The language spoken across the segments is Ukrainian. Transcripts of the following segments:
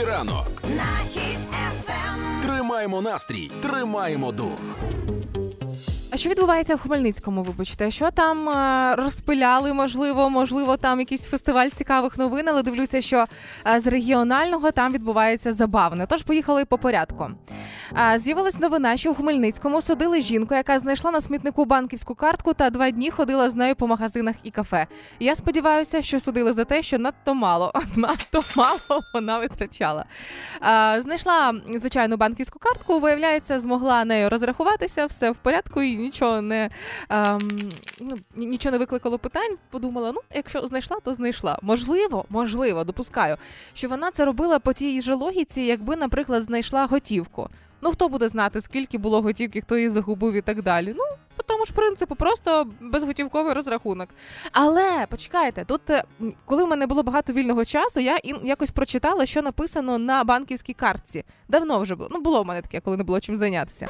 Будь-який ранок. Нахід ФМ. Тримаємо настрій, тримаємо дух. А що відбувається в Хмельницькому? Вибачте, що там е, розпиляли? Можливо, можливо, там якийсь фестиваль цікавих новин, але дивлюся, що е, з регіонального там відбувається забавне. Тож поїхали по порядку. З'явилась новина, що в Хмельницькому судили жінку, яка знайшла на смітнику банківську картку та два дні ходила з нею по магазинах і кафе. Я сподіваюся, що судили за те, що надто мало, надто мало вона витрачала. Знайшла звичайну банківську картку, виявляється, змогла нею розрахуватися, все в порядку і нічого не ем, ну, нічого не викликало питань. Подумала, ну якщо знайшла, то знайшла. Можливо, можливо, допускаю, що вона це робила по тій же логіці, якби, наприклад, знайшла готівку. Ну хто буде знати, скільки було готівки, хто її загубив і так далі. Ну, по тому ж принципу, просто безготівковий розрахунок. Але почекайте, тут, е, коли в мене було багато вільного часу, я якось прочитала, що написано на банківській картці. Давно вже було. Ну, було в мене таке, коли не було чим зайнятися.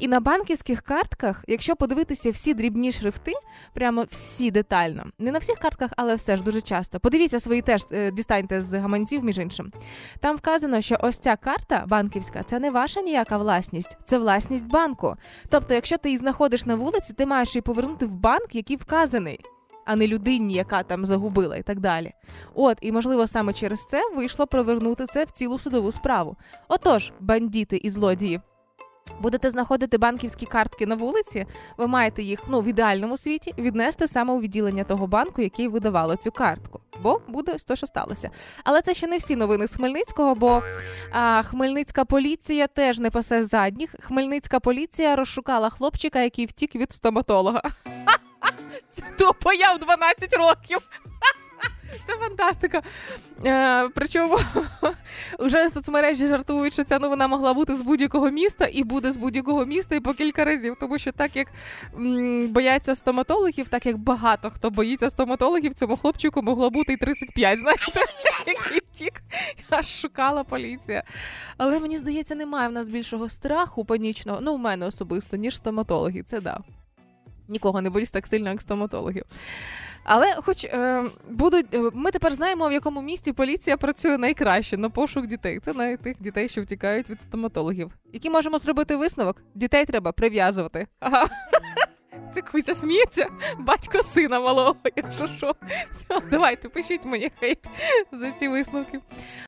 І на банківських картках, якщо подивитися всі дрібні шрифти, прямо всі детально, не на всіх картках, але все ж дуже часто. Подивіться свої теж е, дістаньте з гаманців, між іншим. Там вказано, що ось ця карта банківська це не ваша ніяка власність, це власність банку. Тобто, якщо ти її знаходиш на вулиці, ти маєш її повернути в банк, який вказаний. А не людині, яка там загубила, і так далі. От, і можливо, саме через це вийшло провернути це в цілу судову справу. Отож, бандіти і злодії, будете знаходити банківські картки на вулиці, ви маєте їх ну в ідеальному світі віднести саме у відділення того банку, який видавало цю картку. Бо буде то, що сталося. Але це ще не всі новини з Хмельницького, бо а, Хмельницька поліція теж не пасе задніх. Хмельницька поліція розшукала хлопчика, який втік від стоматолога. Це тупо я в 12 років. Це фантастика. Е, причому вже соцмережі жартують, що ця новина могла бути з будь-якого міста і буде з будь-якого міста і по кілька разів. Тому що так як м, бояться стоматологів, так як багато хто боїться стоматологів, цьому хлопчику могло бути і 35, знаєте, який втік. Аж шукала поліція. Але мені здається, немає в нас більшого страху панічного, ну, у мене особисто, ніж стоматологи. Це да. Нікого не боюсь так сильно, як стоматологів. Але хоч е, будуть, е, ми тепер знаємо, в якому місті поліція працює найкраще на пошук дітей. Це на тих дітей, що втікають від стоматологів. Який можемо зробити висновок? Дітей треба прив'язувати. Ага. Це Кузя сміється, батько сина малого, якщо що. Все, давайте пишіть мені хейт за ці висновки.